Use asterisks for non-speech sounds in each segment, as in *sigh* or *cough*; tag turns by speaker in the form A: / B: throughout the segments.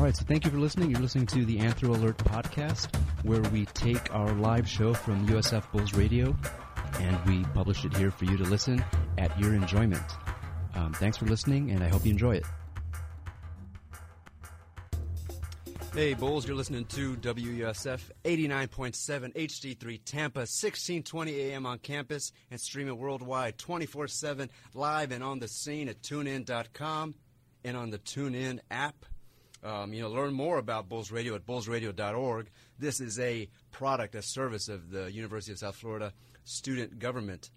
A: All right, so thank you for listening. You're listening to the Anthro Alert podcast, where we take our live show from USF Bulls Radio and we publish it here for you to listen at your enjoyment. Um, thanks for listening, and I hope you enjoy it. Hey, Bulls, you're listening to WUSF 89.7 HD3 Tampa, 1620 AM on campus, and streaming worldwide 24 7 live and on the scene at tunein.com and on the TuneIn app. Um, you know, learn more about Bulls Radio at bullsradio.org. This is a product, a service of the University of South Florida Student Government.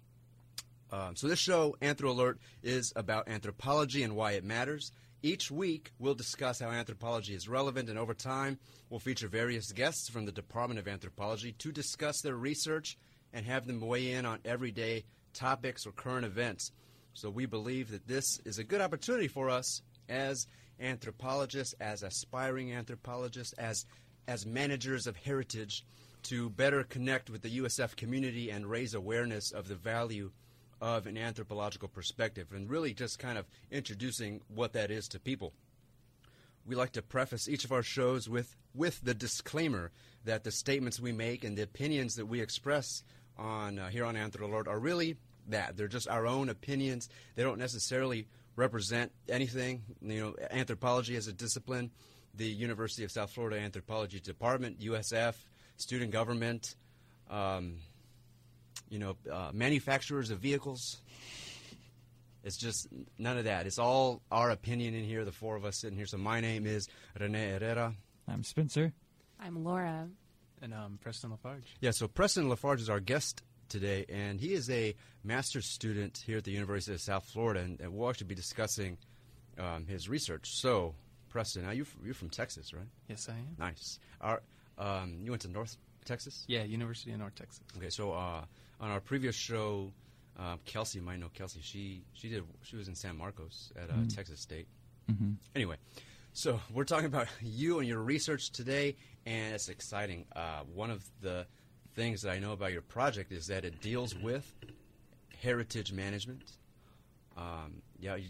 A: Um, so this show, Anthro Alert, is about anthropology and why it matters. Each week, we'll discuss how anthropology is relevant, and over time, we'll feature various guests from the Department of Anthropology to discuss their research and have them weigh in on everyday topics or current events. So we believe that this is a good opportunity for us as anthropologists, as aspiring anthropologists, as as managers of heritage to better connect with the USF community and raise awareness of the value of an anthropological perspective and really just kind of introducing what that is to people. We like to preface each of our shows with, with the disclaimer that the statements we make and the opinions that we express on uh, here on Anthro Alert are really that. They're just our own opinions. They don't necessarily represent anything. You know, anthropology as a discipline, the University of South Florida Anthropology Department, USF, student government, um, you know, uh, manufacturers of vehicles. It's just none of that. It's all our opinion in here, the four of us sitting here. So my name is Rene Herrera.
B: I'm Spencer.
C: I'm Laura.
D: And I'm um, Preston Lafarge.
A: Yeah, so Preston Lafarge is our guest today, and he is a master's student here at the University of South Florida, and, and we'll actually be discussing um, his research. So, Preston, now you you're from Texas, right?
D: Yes, I am.
A: Nice. Our, um, you went to North Texas?
D: Yeah, University of North Texas.
A: Okay, so uh, on our previous show, uh, Kelsey might know Kelsey. She she did she was in San Marcos at uh,
B: Mm.
A: Texas State.
B: Mm-hmm.
A: Anyway, so we're talking about *laughs* you and your research today, and it's exciting. Uh, one of the things that I know about your project is that it deals with heritage management. Um, yeah, you,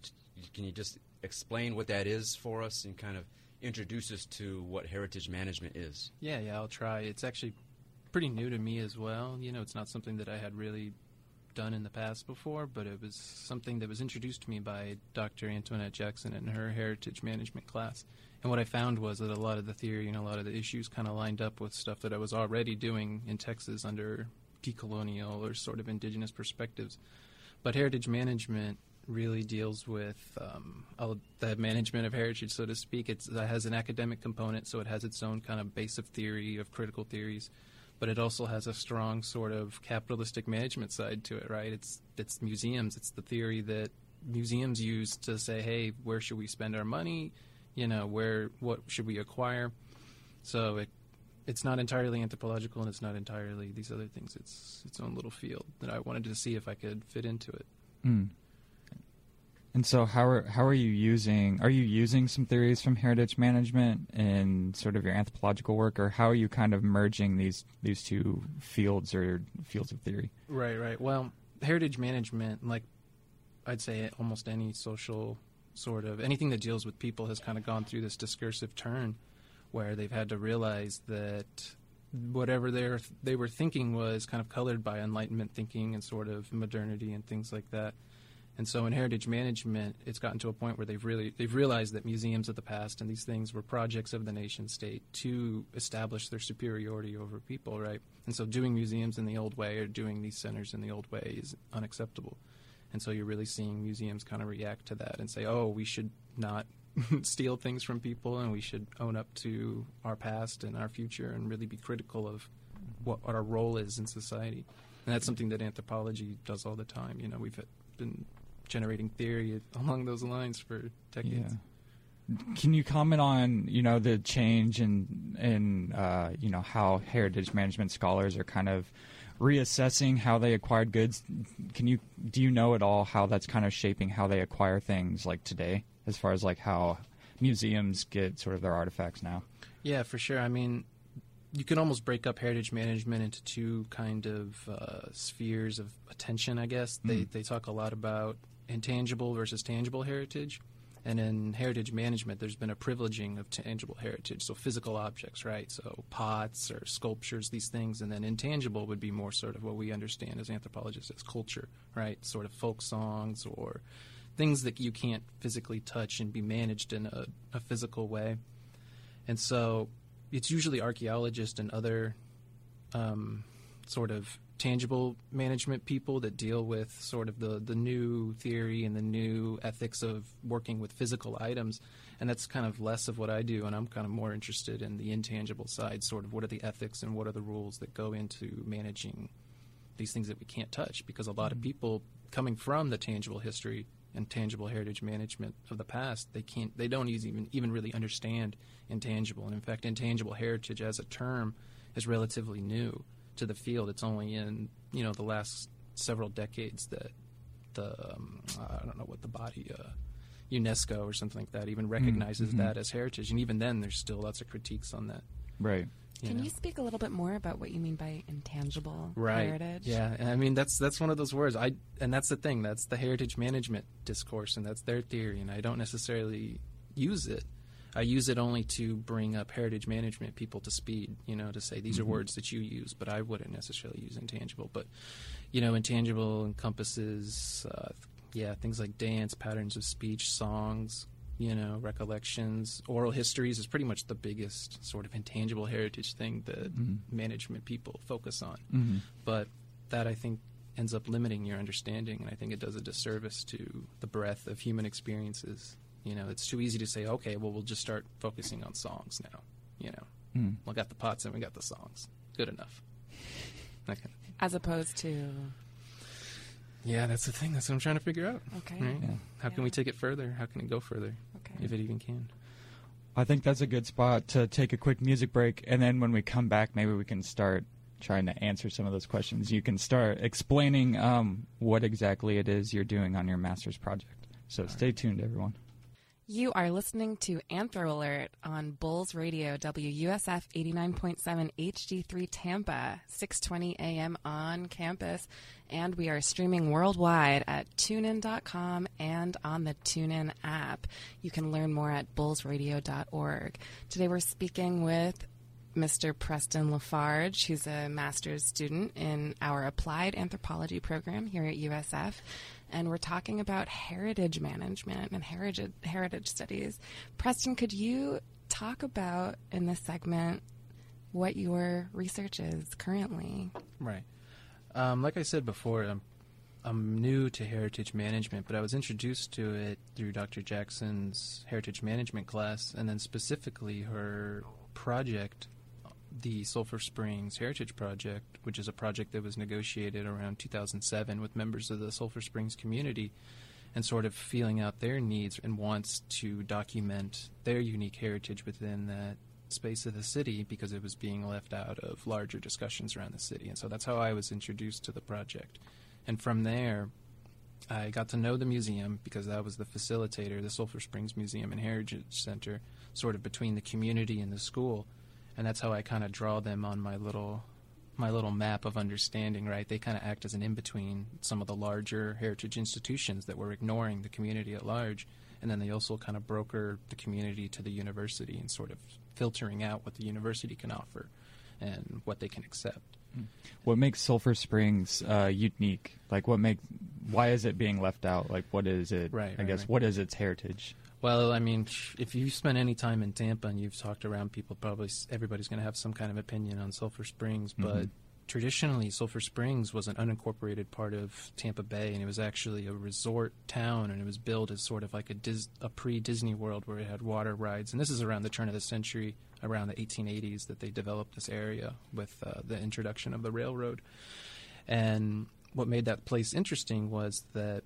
A: can you just explain what that is for us and kind of introduce us to what heritage management is?
D: Yeah, yeah, I'll try. It's actually pretty new to me as well. You know, it's not something that I had really done in the past before, but it was something that was introduced to me by Dr. Antoinette Jackson in her heritage management class. And what I found was that a lot of the theory and a lot of the issues kind of lined up with stuff that I was already doing in Texas under decolonial or sort of indigenous perspectives. But heritage management really deals with um, the management of heritage, so to speak. It's, it has an academic component, so it has its own kind of base of theory, of critical theories, but it also has a strong sort of capitalistic management side to it, right? It's, it's museums. It's the theory that museums use to say, hey, where should we spend our money? You know, where what should we acquire? So it it's not entirely anthropological and it's not entirely these other things. It's its own little field that I wanted to see if I could fit into it.
B: Mm. And so, how are how are you using? Are you using some theories from heritage management in sort of your anthropological work, or how are you kind of merging these these two fields or fields of theory?
D: Right, right. Well, heritage management, like I'd say, almost any social sort of anything that deals with people has kind of gone through this discursive turn, where they've had to realize that whatever they they were thinking was kind of colored by Enlightenment thinking and sort of modernity and things like that. And so in heritage management, it's gotten to a point where they've really they've realized that museums of the past and these things were projects of the nation state to establish their superiority over people, right? And so doing museums in the old way or doing these centers in the old way is unacceptable. And so you're really seeing museums kind of react to that and say, "Oh, we should not *laughs* steal things from people and we should own up to our past and our future and really be critical of what, what our role is in society." And that's something that anthropology does all the time. You know, we've been generating theory *laughs* along those lines for decades.
B: Yeah. Can you comment on you know the change in in uh, you know how heritage management scholars are kind of reassessing how they acquired goods? Can you do you know at all how that's kind of shaping how they acquire things like today, as far as like how museums get sort of their artifacts now?
D: Yeah, for sure. I mean, you can almost break up heritage management into two kind of uh, spheres of attention. I guess they
B: Mm.
D: they talk a lot about intangible versus tangible heritage. And in heritage management, there's been a privileging of tangible heritage, so physical objects, right? So pots or sculptures, these things. And then intangible would be more sort of what we understand as anthropologists as culture, right? Sort of folk songs or things that you can't physically touch and be managed in a, a physical way. And so it's usually archaeologists and other um, sort of tangible management people that deal with sort of the, the new theory and the new ethics of working with physical items. And that's kind of less of what I do, and I'm kind of more interested in the intangible side, sort of what are the ethics and what are the rules that go into managing these things that we can't touch. Because a lot of mm-hmm. people coming from the tangible history and tangible heritage management of the past, they can't, they don't even even really understand intangible. And in fact, intangible heritage as a term is relatively new to the field. It's only in you know the last several decades that the um, I don't know what the body uh, UNESCO or something like that even recognizes
B: mhm.
D: that as heritage, and even then there's still lots of critiques on that.
B: Right.
C: Can
D: know.
C: you speak a little bit more about what you mean by intangible
D: right
C: heritage?
D: yeah i mean that's that's one of those words i and that's the thing that's the heritage management discourse and that's their theory and i don't necessarily use it i use it only to bring up heritage management people to speed you know to say these are
B: Mhm.
D: words that you use but i wouldn't necessarily use intangible but you know intangible encompasses uh, yeah things like dance patterns of speech songs you know recollections oral histories is pretty much the biggest sort of intangible heritage thing that
B: Mhm.
D: management people focus on
B: hmm
D: but that I think ends up limiting your understanding, and I think it does a disservice to the breadth of human experiences. You know, it's too easy to say, okay, well, we'll just start focusing on songs now. You know,
B: Mm.
D: we got the pots and we got the songs. Good enough. That kind of.
C: As opposed to
D: Yeah, that's the thing. That's what I'm trying to figure out.
C: okay,
D: Right?
B: Yeah.
D: How can
C: Yeah.
D: we take it further? How can it go further,
C: okay.
D: if it even can?
B: I think that's a good spot to take a quick music break, and then when we come back, maybe we can start trying to answer some of those questions. You can start explaining um, what exactly it is you're doing on your master's project. So stay tuned, everyone.
C: You are listening to Anthro Alert on Bulls Radio, WUSF 89.7 HD3 Tampa, 6:20 a.m. on campus, and we are streaming worldwide at tunein.com and on the TuneIn app. You can learn more at bullsradio.org. Today we're speaking with Mr. Preston Lafarge, who's a master's student in our applied anthropology program here at USF. And we're talking about heritage management and heritage, heritage studies. Preston, could you talk about in this segment what your research is currently?
D: Right. Um, like I said before, I'm I'm new to heritage management, but I was introduced to it through Dr. Jackson's heritage management class, and then specifically her project, the Sulphur Springs Heritage Project, which is a project that was negotiated around 2007 with members of the Sulphur Springs community, and sort of feeling out their needs and wants to document their unique heritage within that space of the city because it was being left out of larger discussions around the city. And so that's how I was introduced to the project. And from there, I got to know the museum because that was the facilitator, the Sulphur Springs Museum and Heritage Center, sort of between the community and the school. And that's how I kind of draw them on my little my little map of understanding, right? They kind of act as an in between some of the larger heritage institutions that were ignoring the community at large. And then they also kind of broker the community to the university and sort of filtering out what the university can offer and what they can accept.
B: What makes Sulphur Springs uh, unique? Like, what make? Why is it being left out? Like, what is it?
D: Right,
B: I
D: right,
B: guess
D: right.
B: what is its heritage?
D: Well, I mean, if you spend any time in Tampa and you've talked around people, probably everybody's going to have some kind of opinion on Sulphur Springs. But
B: Mhm.
D: traditionally, Sulphur Springs was an unincorporated part of Tampa Bay, and it was actually a resort town, and it was built as sort of like a, Dis- a pre-Disney World where it had water rides. And this is around the turn of the century, around the 1880s, that they developed this area with uh, the introduction of the railroad. And what made that place interesting was that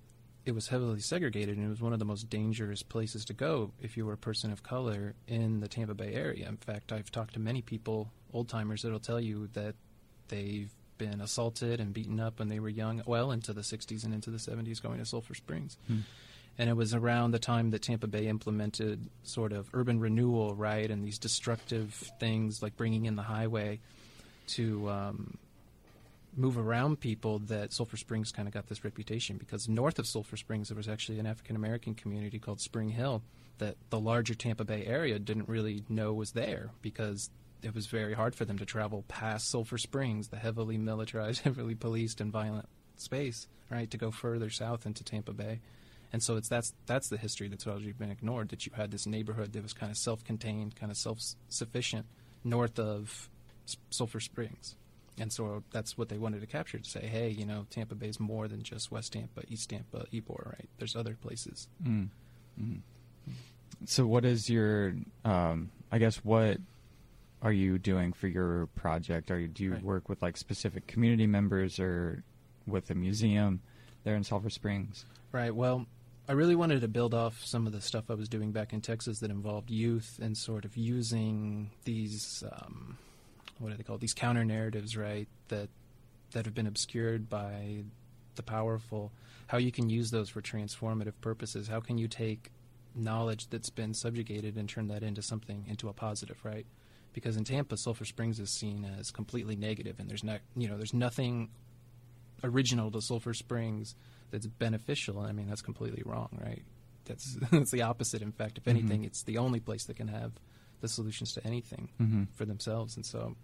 D: it was heavily segregated and it was one of the most dangerous places to go if you were a person of color in the Tampa Bay area. In fact, I've talked to many people, old timers, that'll tell you that they've been assaulted and beaten up when they were young, well into the 60s and into the 70s, going to Sulphur Springs.
B: Hmm.
D: And it was around the time that Tampa Bay implemented sort of urban renewal, right, and these destructive things like bringing in the highway to um, move around people that Sulphur Springs kind of got this reputation because north of Sulphur Springs there was actually an African American community called Spring Hill that the larger Tampa Bay area didn't really know was there because it was very hard for them to travel past Sulphur Springs, the heavily militarized, *laughs* heavily policed and violent space, right, to go further south into Tampa Bay. And so it's that's that's the history that's always been ignored. That you had this neighborhood that was kind of self-contained, kind of self-sufficient, north of Sulphur Springs, and so that's what they wanted to capture to say, hey, you know, Tampa Bay is more than just West Tampa, East Tampa, Ybor, right? There's other places.
B: Mm. Mm. So, what is your? Um, I guess what are you doing for your project? Are you do you
D: Right.
B: work with like specific community members or with a museum there in Sulphur Springs?
D: Right. Well, I really wanted to build off some of the stuff I was doing back in Texas that involved youth and sort of using these um, what are they called? These counter narratives, right? That that have been obscured by the powerful. How you can use those for transformative purposes? How can you take knowledge that's been subjugated and turn that into something into a positive, right? Because in Tampa, Sulphur Springs is seen as completely negative, and there's not, you know, there's nothing original to Sulphur Springs that's beneficial. I mean, that's completely wrong, right? That's *laughs* that's the opposite. In fact, if anything,
B: Mhm.
D: it's the only place that can have the solutions to anything
B: Mm-hmm.
D: for themselves. And so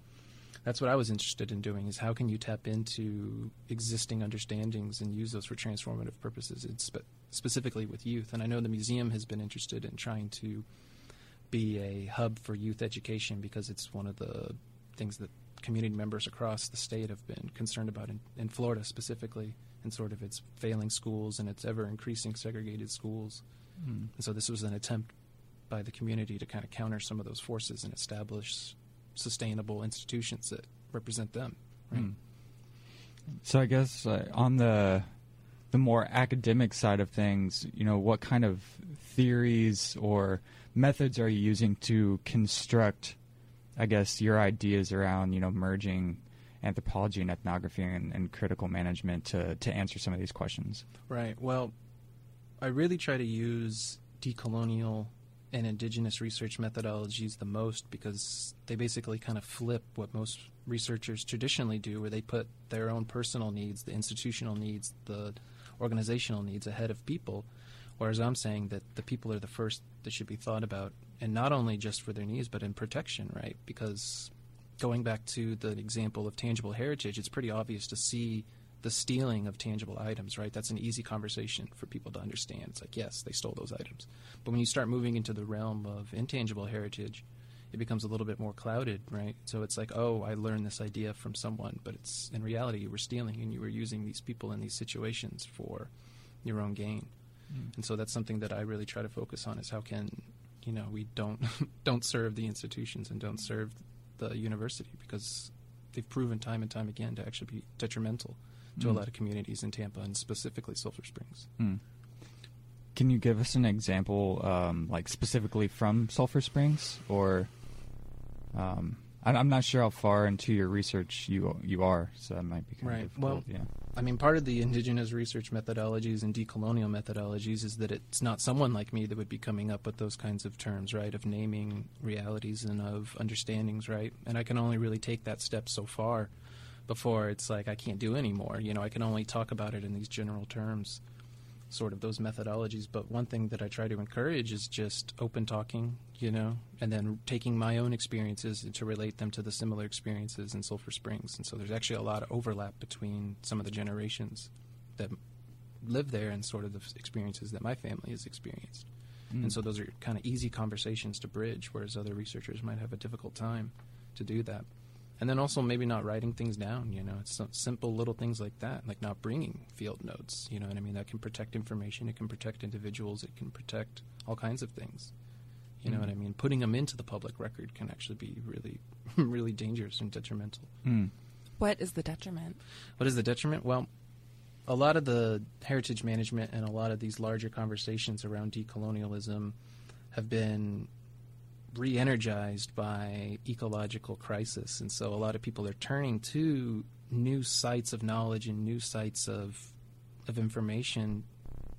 D: that's what I was interested in doing is how can you tap into existing understandings and use those for transformative purposes, spe- specifically with youth. And I know the museum has been interested in trying to be a hub for youth education because it's one of the things that community members across the state have been concerned about in, in Florida specifically and sort of its failing schools and its ever increasing segregated schools.
B: Mm.
D: And so this was an attempt by the community to kind of counter some of those forces and establish sustainable institutions that represent them. Right.
B: Mm. So I guess uh, on the the more academic side of things, you know, what kind of theories or methods are you using to construct, I guess, your ideas around you know merging anthropology and ethnography and, and critical management to to answer some of these questions?
D: Right. Well, I really try to use decolonial and indigenous research methodologies the most because they basically kind of flip what most researchers traditionally do, where they put their own personal needs, the institutional needs, the organizational needs ahead of people. Whereas I'm saying that the people are the first that should be thought about, and not only just for their needs, but in protection, right? Because going back to the example of tangible heritage, it's pretty obvious to see the stealing of tangible items, right? That's an easy conversation for people to understand. It's like, yes, they stole those items. But when you start moving into the realm of intangible heritage, it becomes a little bit more clouded, right? So it's like, oh, I learned this idea from someone, but it's in reality you were stealing and you were using these people in these situations for your own gain. Mm. And so that's something that I really try to focus on is how can, you know, we don't *laughs* don't serve the institutions and don't serve the university because they've proven time and time again to actually be detrimental to a
B: Mm.
D: lot of communities in Tampa and specifically Sulphur Springs.
B: Mm. Can you give us an example, um, like specifically from Sulphur Springs, or um, I, I'm not sure how far into your research you you are, so that might be kind
D: Right.
B: of difficult.
D: Well,
B: yeah.
D: I mean, part of the indigenous research methodologies and decolonial methodologies is that it's not someone like me that would be coming up with those kinds of terms, right? Of naming realities and of understandings, right? And I can only really take that step so far before it's like I can't do anymore. You know, I can only talk about it in these general terms, sort of those methodologies. But one thing that I try to encourage is just open talking, you know, and then taking my own experiences to relate them to the similar experiences in Sulphur Springs. And so there's actually a lot of overlap between some of the generations that live there and sort of the experiences that my family has experienced.
B: Mm.
D: And so those are kind of easy conversations to bridge, whereas other researchers might have a difficult time to do that. And then also maybe not writing things down, you know, it's some simple little things like that, like not bringing field notes, you know what I mean? That can protect information, it can protect individuals, it can protect all kinds of things. You know
B: Mm.
D: what I mean? Putting them into the public record can actually be really, *laughs* really dangerous and detrimental.
B: Mm.
C: What is the detriment?
D: What is the detriment? Well, a lot of the heritage management and a lot of these larger conversations around decolonialism have been re-energized by ecological crisis and so a lot of people are turning to new sites of knowledge and new sites of of information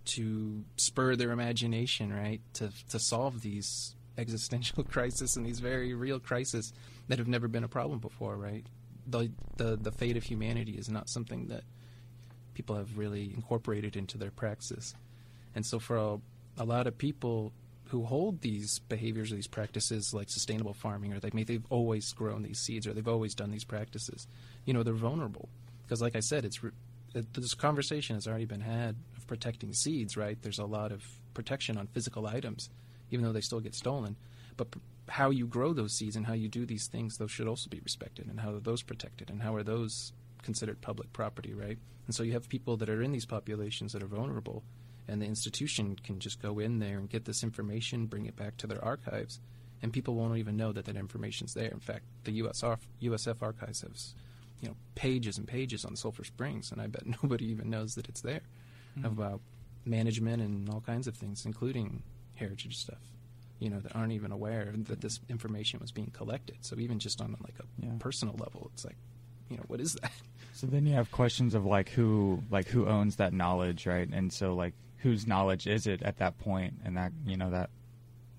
D: to spur their imagination right to to solve these existential *laughs* crises and these very real crises that have never been a problem before right the the the fate of humanity is not something that people have really incorporated into their praxis. And so for a, a lot of people who hold these behaviors or these practices like sustainable farming or they've always grown these seeds or they've always done these practices, you know, they're vulnerable. Because like I said, it's this conversation has already been had of protecting seeds, right? There's a lot of protection on physical items, even though they still get stolen. But how you grow those seeds and how you do these things, those should also be respected. And how are those protected? And how are those considered public property, right? And so you have people that are in these populations that are vulnerable, and the institution can just go in there and get this information, bring it back to their archives, and people won't even know that that information's there. In fact, the USF, USF archives have, you know, pages and pages on Sulphur Springs, and I bet *laughs* nobody even knows that it's there mm-hmm. about management and all kinds of things, including heritage stuff. You know, that aren't even aware that this information was being collected. So even just on like a yeah. personal level, it's like, you know, what is that?
B: So then you have questions of like who like who owns that knowledge, right? And so like whose knowledge is it at that point? And that you know that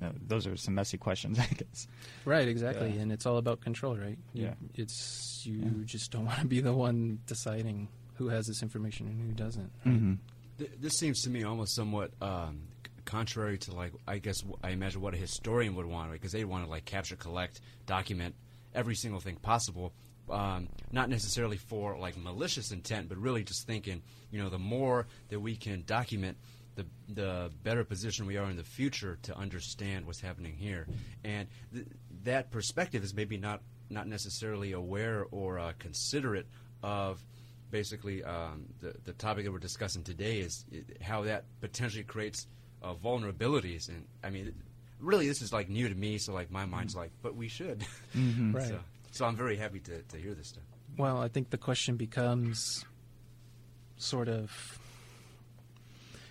B: you know, those are some messy questions, *laughs* I guess.
D: Right, exactly, yeah. and it's all about control, right? You, yeah, it's you yeah. just don't *laughs* want to be the one deciding who has this information and who doesn't.
A: Right? Mm-hmm. Th- this seems to me almost somewhat um, contrary to like I guess I imagine what a historian would want, because right? they want to like capture, collect, document every single thing possible um, not necessarily for like malicious intent, but really just thinking, you know, the more that we can document, the the better position we are in the future to understand what's happening here, and th- that perspective is maybe not not necessarily aware or uh, considerate of basically um, the the topic that we're discussing today is how that potentially creates uh, vulnerabilities, and I mean. Really, this is like new to me, so like my mind's like, but we should, *laughs*
B: mm-hmm.
D: right?
A: So. So I'm very happy to, to hear this stuff.
D: Well, I think the question becomes sort of,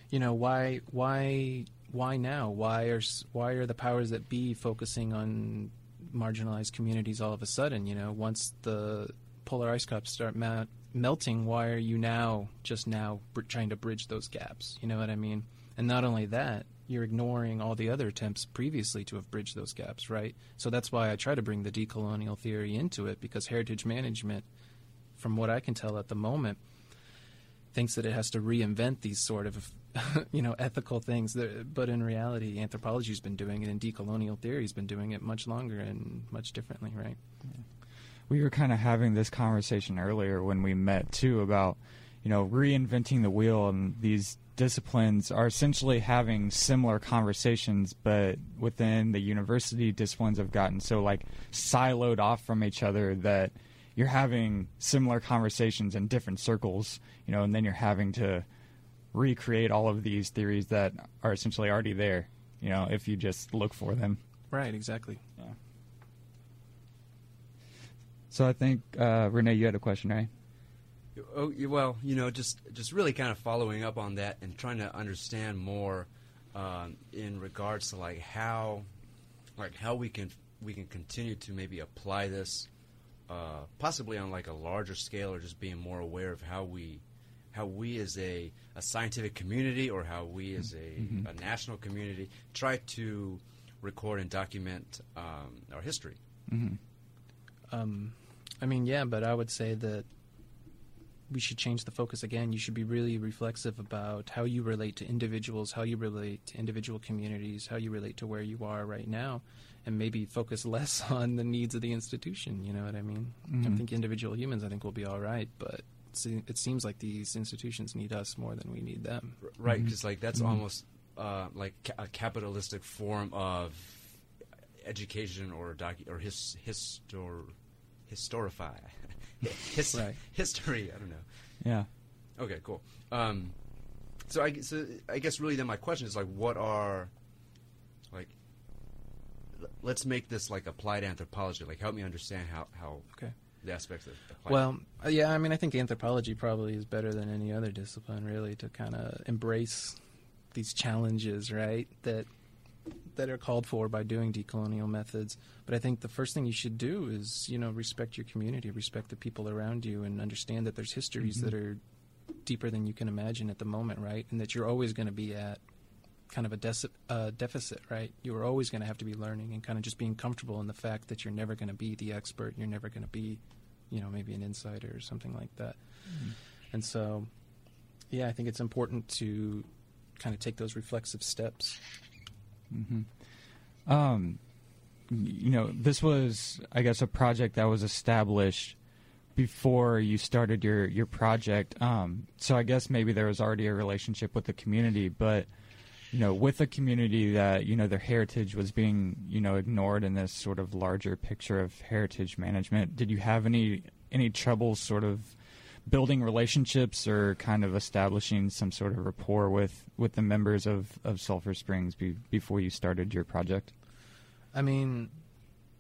D: you know, why why why now? Why are why are the powers that be focusing on marginalized communities all of a sudden? You know, once the polar ice caps start melting, why are you now just now br- trying to bridge those gaps? You know what I mean? And not only that, you're ignoring all the other attempts previously to have bridged those gaps, right? So that's why I try to bring the decolonial theory into it because heritage management, from what I can tell at the moment, thinks that it has to reinvent these sort of *laughs* you know ethical things but in reality anthropology's been doing it and decolonial theory's been doing it much longer and much differently right
B: we were kind of having this conversation earlier when we met too about you know reinventing the wheel and these disciplines are essentially having similar conversations, but within the university disciplines have gotten so like siloed off from each other that you're having similar conversations in different circles, you know, and then you're having to recreate all of these theories that are essentially already there, you know, if you just look for them.
D: Right, exactly.
B: Yeah. So I think uh, Rene, you had a question, right?
A: Oh, well, you know, just just really kind of following up on that and trying to understand more um, in regards to like how, like how we can we can continue to maybe apply this, uh, possibly on like a larger scale, or just being more aware of how we, how we as a, a scientific community or how we as a, mm-hmm. a national community try to record and document um, our history.
B: Mm-hmm.
D: Um, I mean, yeah, but I would say that we should change the focus again. You should be really reflexive about how you relate to individuals, how you relate to individual communities, how you relate to where you are right now, and maybe focus *laughs* less on the needs of the institution. You know what I mean? Mm-hmm. I think individual humans, I think, will be all right, but it seems like these institutions need us more than we need them.
A: Right, because mm-hmm. like that's mm-hmm. almost uh, like a capitalistic form of education or docu- or his histor historify *laughs* his, right. history. I don't know.
B: Yeah.
A: Okay. Cool. Um, so I so I guess really then my question is like, what are like let's make this like applied anthropology. Like, help me understand how how
D: okay.
A: the aspects of
D: applied. Well, uh, yeah, I mean, I think anthropology probably is better than any other discipline, really, to kind of embrace these challenges, right? That that are called for by doing decolonial methods. But I think the first thing you should do is, you know, respect your community, respect the people around you, and understand that there's histories mm-hmm. that are deeper than you can imagine at the moment, right? And that you're always going to be at kind of a deci- uh, deficit, right? You are always going to have to be learning and kind of just being comfortable in the fact that you're never going to be the expert, you're never going to be you know, maybe an insider or something like that. And so, yeah, I think it's important to kind of take those reflexive steps.
B: Hmm Um, you know, this was, I guess, a project that was established before you started your your project. Um, so I guess maybe there was already a relationship with the community, but you know, with a community that you know their heritage was being you know ignored in this sort of larger picture of heritage management. Did you have any any trouble sort of building relationships or kind of establishing some sort of rapport with with the members of of Sulphur Springs be, before you started your project?
D: I mean,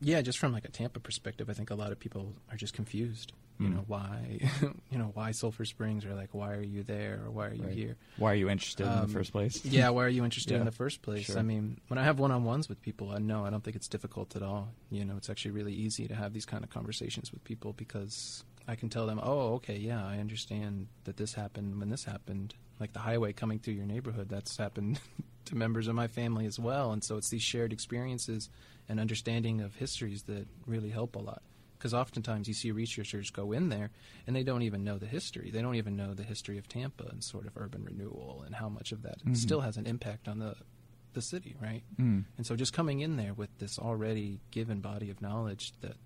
D: yeah, just from like a Tampa perspective, I think a lot of people are just confused. You
B: Mm.
D: know why, *laughs* you know why Sulphur Springs, or like why are you there, or why are you
B: Right.
D: here?
B: Why are you interested in the
D: Um,
B: first place? *laughs*
D: Yeah, why are you interested
B: Yeah,
D: in the first place?
B: sure.
D: I mean, when I have one-on-ones with people, I know I don't think it's difficult at all. You know, it's actually really easy to have these kind of conversations with people because I can tell them, "Oh, okay, yeah, I understand that this happened when this happened." Like the highway coming through your neighborhood, that's happened *laughs* to members of my family as well, and so it's these shared experiences and understanding of histories that really help a lot. Because oftentimes you see researchers go in there and they don't even know the history. They don't even know the history of Tampa and sort of urban renewal and how much of that
B: Mhm.
D: still has an impact on the the city, right?
B: Mm.
D: And so just coming in there with this already given body of knowledge that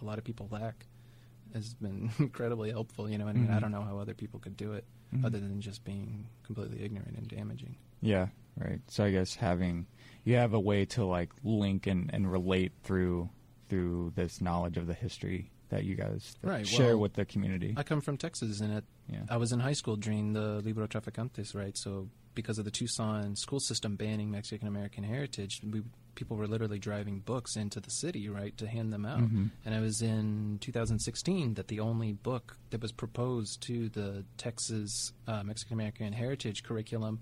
D: a lot of people lack has been *laughs* incredibly helpful. You know, I mean, I
B: Mhm.
D: don't know how other people could do it
B: Mhm.
D: other than just being completely ignorant and damaging.
B: Yeah, right. So I guess having you have a way to like link and, and relate through through this knowledge of the history that you guys
D: Right,
B: share
D: well,
B: with the community.
D: I come from Texas, and it,
B: yeah.
D: I was in high school during the Librotraficantes, right? So because of the Tucson school system banning Mexican American heritage, we people were literally driving books into the city, right, to hand them out.
B: Mhm.
D: And it was in 2016 that the only book that was proposed to the Texas uh, Mexican American heritage curriculum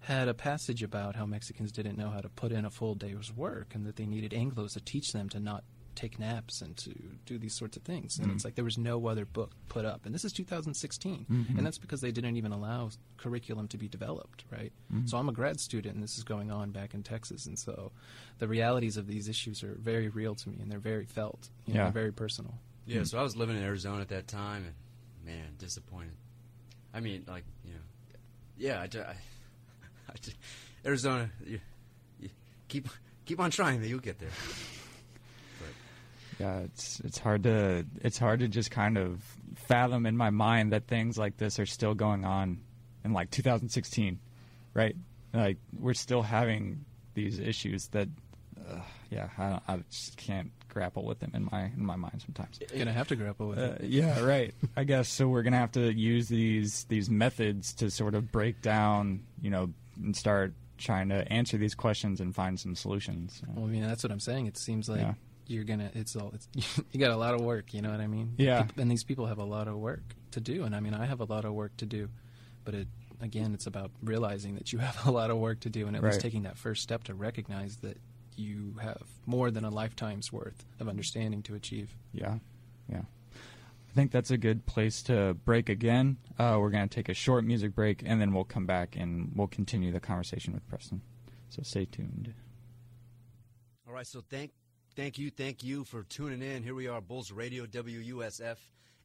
D: had a passage about how Mexicans didn't know how to put in a full day's work and that they needed Anglos to teach them to not take naps and to do these sorts of things. And
B: Mm.
D: it's like there was no other book put up. And this is 2016.
B: Mhm.
D: And that's because they didn't even allow curriculum to be developed, right?
B: Mhm.
D: So I'm a grad student and this is going on back in Texas. And so the realities of these issues are very real to me and they're very felt. You know,
B: Yeah.
D: they're very personal.
A: Yeah, so I was living in Arizona at that time, and man, disappointed. I mean, like you know, yeah, I, ju- I, *laughs* I ju- Arizona, you, you keep keep on trying, man, you'll get there.
B: Yeah, it's it's hard to it's hard to just kind of fathom in my mind that things like this are still going on in like 2016, right? Like we're still having these issues that, uh, yeah, I, I just can't grapple with them in my in my mind sometimes.
D: You're gonna have to grapple with
B: Uh,
D: it.
B: yeah, right. I guess so. We're gonna have to use these these methods to sort of break down, you know, and start trying to answer these questions and find some solutions.
D: Well, I mean, that's what I'm saying. It seems like
B: Yeah.
D: You're gonna. It's all. It's, *laughs* you got a lot of work. You know what I mean?
B: Yeah.
D: Peop- And these people have a lot of work to do, and I mean, I have a lot of work to do, but it again, it's about realizing that you *laughs* have a lot of work to do, and at least taking that first step to recognize that you have more than a lifetime's worth of understanding to achieve.
B: Yeah, yeah. I think that's a good place to break again. Uh, we're going to take a short music break, and then we'll come back and we'll continue the conversation with Preston. So stay tuned.
A: all right, so thank thank you, thank you for tuning in. Here we are, Bulls Radio, WUSF,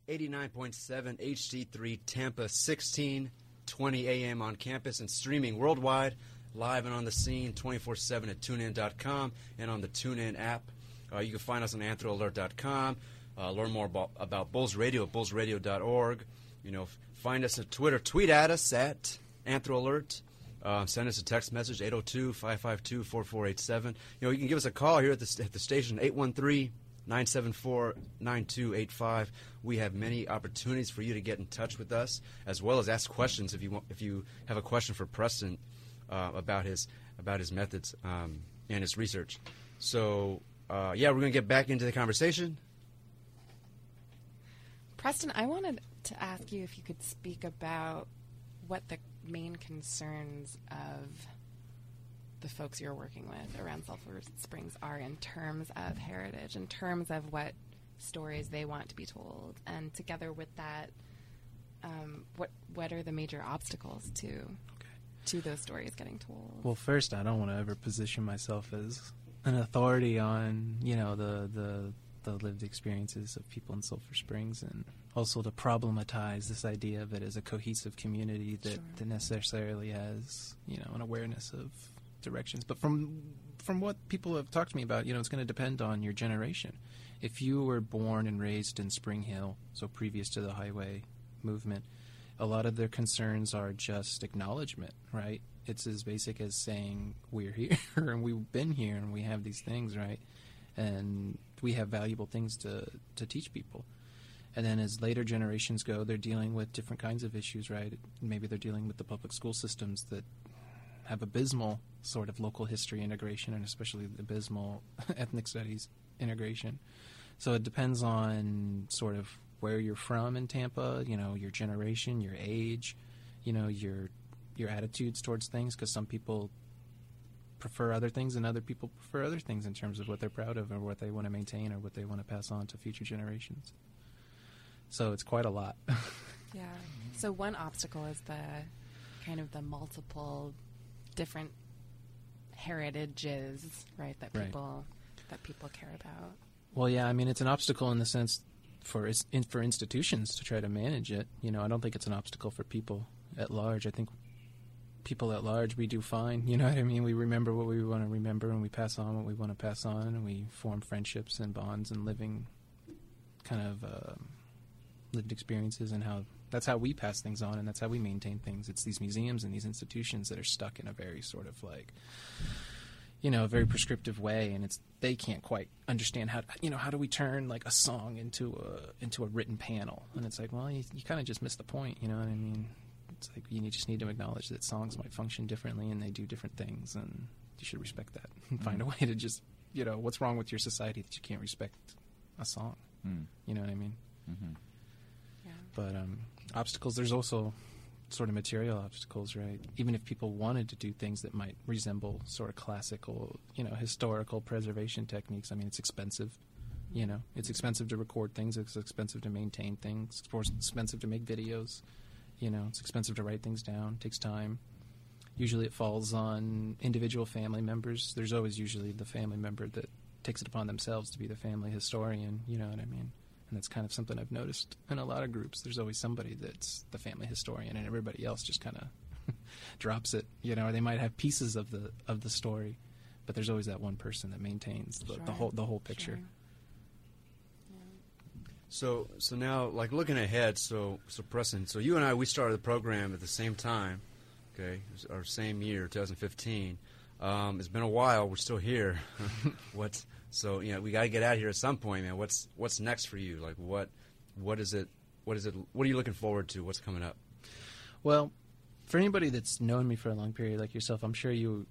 A: eighty nine point seven HD three Tampa, sixteen twenty AM on campus and streaming worldwide, live and on the scene, twenty four seven at TuneIn.com and on the TuneIn app. Uh, you can find us on AnthroAlert.com. Uh, learn more about, about Bulls Radio at bullsradio.org. You know, find us at Twitter. Tweet at us at AnthroAlert. Uh, send us a text message 802-552-4487. You know, you can give us a call here at the, at the station 813-974-9285. We have many opportunities for you to get in touch with us as well as ask questions if you want if you have a question for Preston uh, about his about his methods um, and his research. So, uh, yeah, we're going to get back into the conversation.
C: Preston, I wanted to ask you if you could speak about what the main concerns of the folks you're working with around Sulphur Springs are in terms of heritage, in terms of what stories they want to be told, and together with that, um, what what are the major obstacles to to those stories getting told?
D: Well, first, I don't want to ever position myself as an authority on you know the the the lived experiences of people in Sulphur Springs, and also to problematize this idea of it as a cohesive community that,
C: Sure.
D: that necessarily has you know an awareness of directions. But from from what people have talked to me about, you know, it's going to depend on your generation. If you were born and raised in Spring Hill, so previous to the highway movement, a lot of their concerns are just acknowledgement, right? It's as basic as saying we're here *laughs* and we've been here and we have these things, right? And we have valuable things to to teach people. And then as later generations go, they're dealing with different kinds of issues, right? Maybe they're dealing with the public school systems that have abysmal sort of local history integration and especially the abysmal *laughs* ethnic studies integration. So it depends on sort of where you're from in Tampa, you know, your generation, your age, you know, your your attitudes towards things because some people prefer other things and other people prefer other things in terms of what they're proud of or what they want to maintain or what they want to pass on to future generations. So it's quite a lot. *laughs*
C: Yeah. So one obstacle is the kind of the multiple different heritages, right? That
D: Right.
C: people that people care about.
D: Well, yeah, I mean it's an obstacle in the sense for in, for institutions to try to manage it. You know, I don't think it's an obstacle for people at large. I think people at large we do fine. *laughs* You know what I mean? We remember what we want to remember, and we pass on what we want to pass on, and we form friendships and bonds and living kind of um lived experiences and how that's how we pass things on and that's how we maintain things. It's these museums and these institutions that are stuck in a very sort of like you know, a very prescriptive way, and it's they can't quite understand how you know how do we turn like a song into a into a written panel, and it's like, well, you, you kind of just missed the point, you know what I mean? It's like you need- just need to acknowledge that songs might function differently and they do different things, and you should respect that *laughs* and find a way to just you know what's wrong with your society that you can't respect a song,
B: Mm.
D: you know what I mean?
C: Yeah.
D: But um, obstacles, there's also sort of material obstacles, right? Even if people wanted to do things that might resemble sort of classical, you know, historical preservation techniques, I mean, it's expensive. You know, it's expensive to record things. It's expensive to maintain things. It's expensive to make videos. You know, it's expensive to write things down. It takes time. Usually, it falls on individual family members. There's always usually the family member that takes it upon themselves to be the family historian. You know what I mean? And that's kind of something I've noticed in a lot of groups. There's always somebody that's the family historian, and everybody else just kind of *laughs* drops it. You know, or they might have pieces of the of the story, but there's always that one person that maintains the,
C: Sure.
D: the whole the whole picture.
C: Sure.
A: So so now like looking ahead, so so Preston, so you and I we started the program at the same time, okay, our same year, 2015. Um, it's been a while. We're still here. *laughs* what? So you know we got to get out of here at some point, man. What's what's next for you? Like what what is it? What is it? What are you looking forward to? What's coming up?
D: Well, for anybody that's known me for a long period like yourself, I'm sure you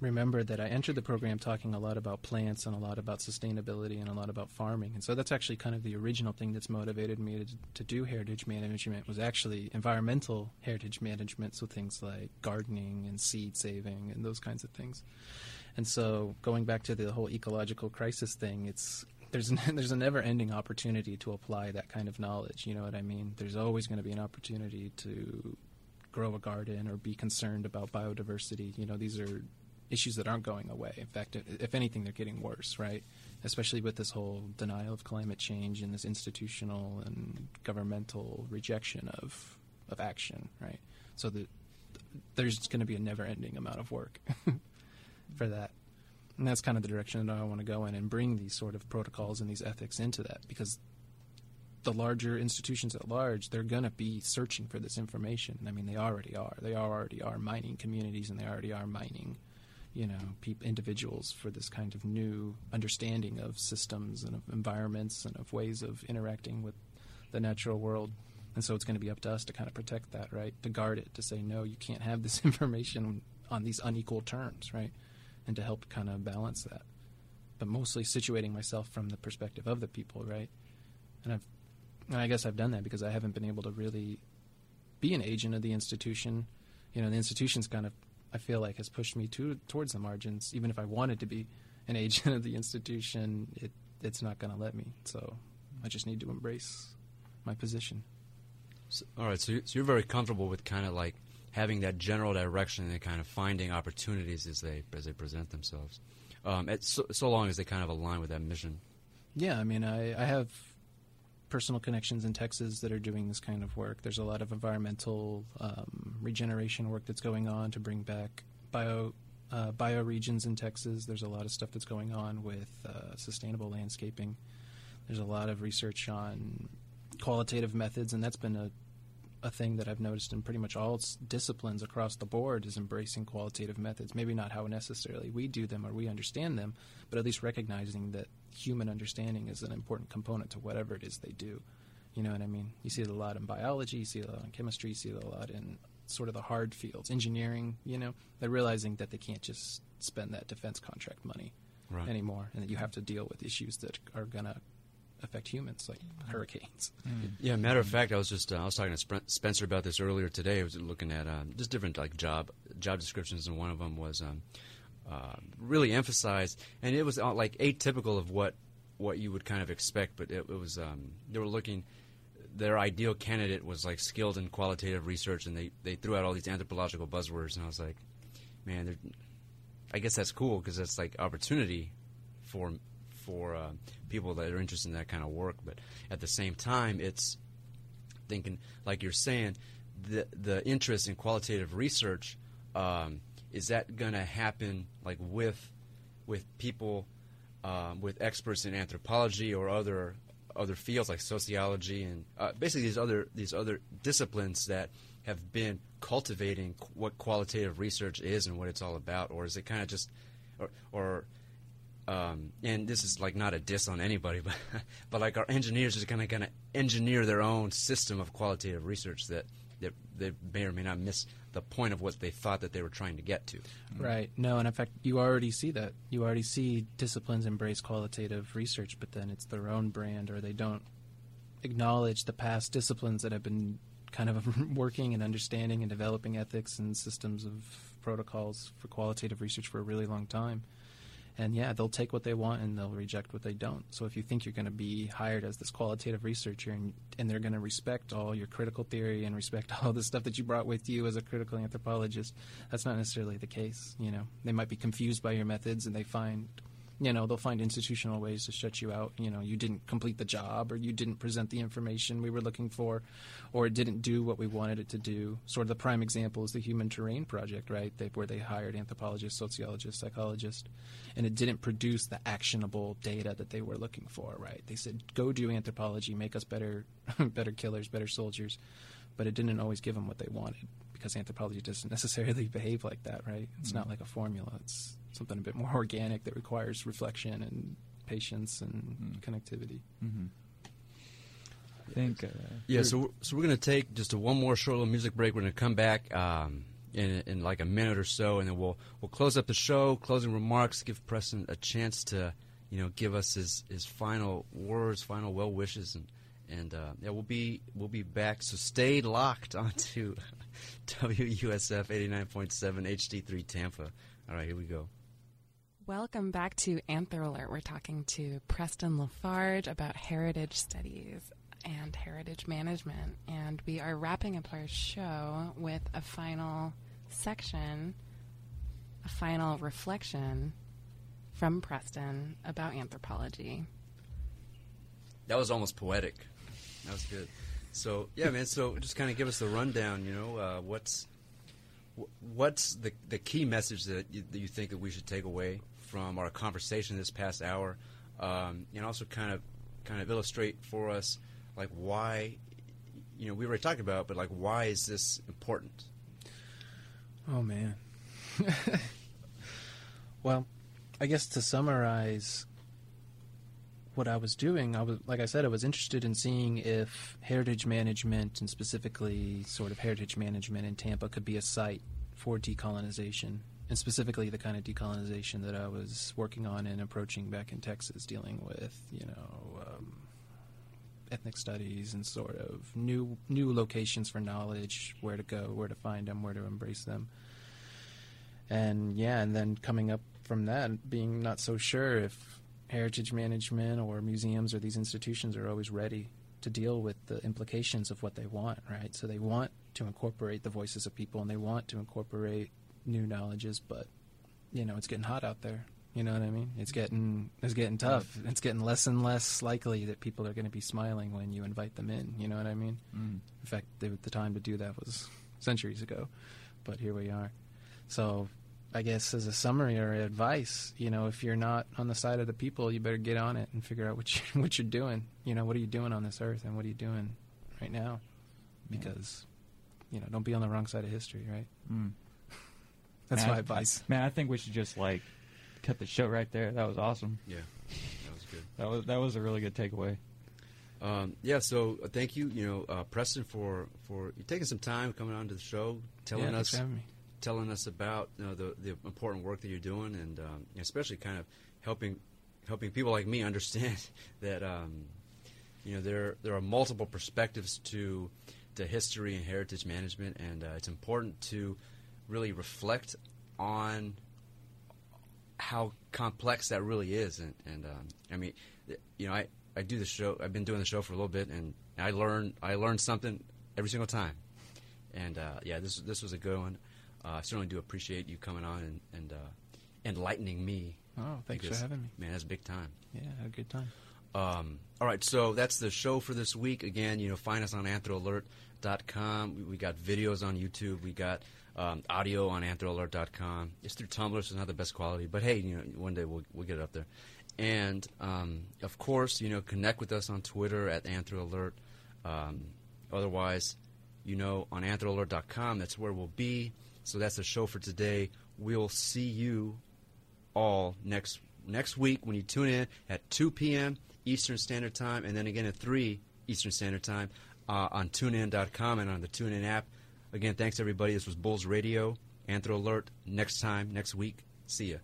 D: remember that I entered the program talking a lot about plants and a lot about sustainability and a lot about farming. And so that's actually kind of the original thing that's motivated me to, to do heritage management was actually environmental heritage management, so things like gardening and seed saving and those kinds of things. And so going back to the whole ecological crisis thing, it's there's *laughs* there's a never-ending opportunity to apply that kind of knowledge. You know what I mean? There's always going to be an opportunity to grow a garden or be concerned about biodiversity. You know, these are issues that aren't going away. In fact, if, anything, they're getting worse, right? Especially with this whole denial of climate change and this institutional and governmental rejection of of action, right? So that there's going to be a never-ending amount of work *laughs* for that. And that's kind of the direction that I want to go in and bring these sort of protocols and these ethics into that because the larger institutions at large, they're going to be searching for this information. I mean, they already are. They already are mining communities and they already are mining, you know, peop individuals for this kind of new understanding of systems and of environments and of ways of interacting with the natural world. And so it's going to be up to us to kind of protect that, right? To guard it, to say, no, you can't have this *laughs* information on these unequal terms, right? And to help kind of balance that. But mostly situating myself from the perspective of the people, right? And I've and I guess I've done that because I haven't been able to really be an agent of the institution. You know, the institution's kind of, I feel like, has pushed me to towards the margins. Even if I wanted to be an agent of the institution, it it's not going to let me. So I just need to embrace my position.
A: So, all right, so you're, so you're very comfortable with kind of like having that general direction and kind of finding opportunities as they as they present themselves, um, at so, so long as they kind of align with that mission.
D: Yeah, I mean, I, I have personal connections in Texas that are doing this kind of work. There's a lot of environmental um, regeneration work that's going on to bring back bio uh, bioregions in Texas. There's a lot of stuff that's going on with uh, sustainable landscaping. There's a lot of research on qualitative methods, and that's been a a thing that I've noticed in pretty much all disciplines across the board is embracing qualitative methods. Maybe not how necessarily we do them or we understand them, but at least recognizing that human understanding is an important component to whatever it is they do. You know what I mean? You see it a lot in biology, you see it a lot in chemistry, you see it a lot in sort of the hard fields, engineering. You know, they're realizing that they can't just spend that defense contract money
A: Right.
D: anymore, and that you have to deal with issues that are gonna affect humans, like hurricanes.
A: Yeah, matter of fact, I was just uh, I was talking to Sp- Spencer about this earlier today. I was looking at um, just different like job job descriptions, and one of them was um, uh, really emphasized, and it was uh, like atypical of what what you would kind of expect. But it, it was um, they were looking. Their ideal candidate was like skilled in qualitative research, and they, they threw out all these anthropological buzzwords, and I was like, man, I guess that's cool because that's like opportunity for for uh, people that are interested in that kind of work. But at the same time, it's thinking, like you're saying, the the interest in qualitative research um, is that going to happen like with with people um, with experts in anthropology or other other fields like sociology and uh, basically these other these other disciplines that have been cultivating qu- what qualitative research is and what it's all about, or is it kind of just or, or um, and this is like not a diss on anybody, *laughs* but but like our engineers are kind of going to engineer their own system of qualitative research that that they may or may not miss the point of what they thought that they were trying to get to. Mm-hmm.
D: Right. No, and in fact, you already see that. You already see disciplines embrace qualitative research, but then it's their own brand, or they don't acknowledge the past disciplines that have been kind of *laughs* working and understanding and developing ethics and systems of protocols for qualitative research for a really long time. And yeah, they'll take what they want and they'll reject what they don't. So if you think you're going to be hired as this qualitative researcher and, and they're going to respect all your critical theory and respect *laughs* all the stuff that you brought with you as a critical anthropologist, that's not necessarily the case. You know, they might be confused by your methods and they find, you know, they'll find institutional ways to shut you out. You know, you didn't complete the job or you didn't present the information we were looking for or it didn't do what we wanted it to do. Sort of the prime example is the Human Terrain Project, right? They, where they hired anthropologists, sociologists, psychologists, and it didn't produce the actionable data that they were looking for, right? They said, go do anthropology, make us better, *laughs* better killers, better soldiers, but it didn't always give them what they wanted because anthropology doesn't necessarily *laughs* behave like that, right? It's not like a formula. It's something a bit more *laughs* organic that requires reflection and patience and connectivity.
B: Mm-hmm. I think. Uh,
A: Yeah, so we're, so we're going to take just a one more short little music break. We're going to come back um, in in like a minute or so, and then we'll we'll close up the show. Closing remarks. Give Preston a chance to you know give us his his final words, final well wishes, and and uh, yeah, we'll be we'll be back. So stay locked *laughs* onto *laughs* WUSF eighty nine point seven HD three Tampa. All right, here we go.
C: Welcome back to Anthro Alert. We're talking to Preston Lafarge about heritage studies and heritage management. And we are wrapping up our show with a final section, a final reflection from Preston about anthropology.
A: That was almost poetic. That was good. So yeah, man. So just kind of give us the rundown. You know, uh, what's wh- what's the the key message that you, that you think that we should take away from our conversation this past hour, um, and also kind of kind of illustrate for us like why. You know, we already talked about, it, but like, why is this important?
D: Oh man. *laughs* well, I guess to summarize what I was doing, I was like I said, I was interested in seeing if heritage management and specifically sort of heritage management in Tampa could be a site for decolonization. And specifically the kind of decolonization that I was working on and approaching back in Texas, dealing with, you know, um, ethnic studies and sort of new new locations for knowledge, where to go, where to find them, where to embrace them. And yeah, and then coming up from that, being not so sure if heritage management or museums or these institutions are always ready to deal with the implications of what they want, right? So they want to incorporate the voices of people and they want to incorporate new knowledges, but you know, it's getting hot out there. You know what I mean? It's getting it's getting tough. It's getting less and less likely that people are going to be smiling when you invite them in. You know what I mean?
B: Mm.
D: In fact, the, the time to do that was centuries ago, but here we are. So, I guess as a summary or advice, you know, if you're not on the side of the people, you better get on it and figure out what you *laughs* what you're doing. You know, what are you doing on this earth, and what are you doing right now?
B: Yeah.
D: Because, you know, don't be on the wrong side of history, right?
B: Mm. *laughs*
D: That's
B: Man,
D: my
B: I-
D: advice.
B: Man, I think we should just like cut the show right there. That was awesome.
A: Yeah, that was good.
B: That was that was a really good takeaway.
A: Um, yeah, so uh, thank you, you know, uh, Preston, for for you taking some time coming on to the show, telling
D: yeah, thanks
A: us
D: for having me.
A: Telling us about you know, the the important work that you're doing, and um, especially kind of helping helping people like me understand *laughs* that um, you know there there are multiple perspectives to to history and heritage management, and uh, it's important to really reflect on how complex that really is, and and um, I mean, you know, I I do the show. I've been doing the show for a little bit, and I learn I learn something every single time. And uh, yeah, this this was a good one. Uh, I certainly do appreciate you coming on and and uh, enlightening me.
D: Oh, thanks
A: because,
D: for having me.
A: Man, that's big time.
D: Yeah, had a good time.
A: Um, all right, so that's the show for this week. Again, you know, find us on anthroalert.com. We, we got videos on YouTube. We got um, audio on anthroalert.com. It's through Tumblr, so it's not the best quality, but hey, you know, one day we'll we'll get it up there. And um, of course, you know, connect with us on Twitter at anthroalert. Um, otherwise, you know, on anthroalert.com, that's where we'll be. So that's the show for today. We'll see you all next next week when you tune in at 2 p.m. Eastern Standard Time, and then again at 3 Eastern Standard Time uh, on TuneIn.com and on the TuneIn app. Again, thanks everybody. This was Bulls Radio, Anthro Alert. Next time, next week. See ya.